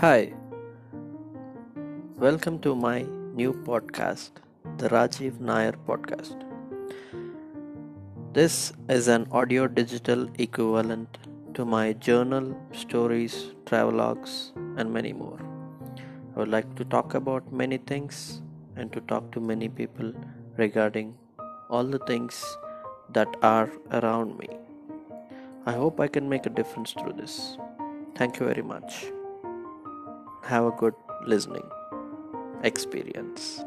Hi, welcome to my new podcast, the Rajiv Nair podcast. This is an audio digital equivalent to my journal, stories, travelogues, and many more. I would like to talk about many things and to talk to many people regarding all the things that are around me. I hope I can make a difference through this. Thank you very much. Have a good listening experience.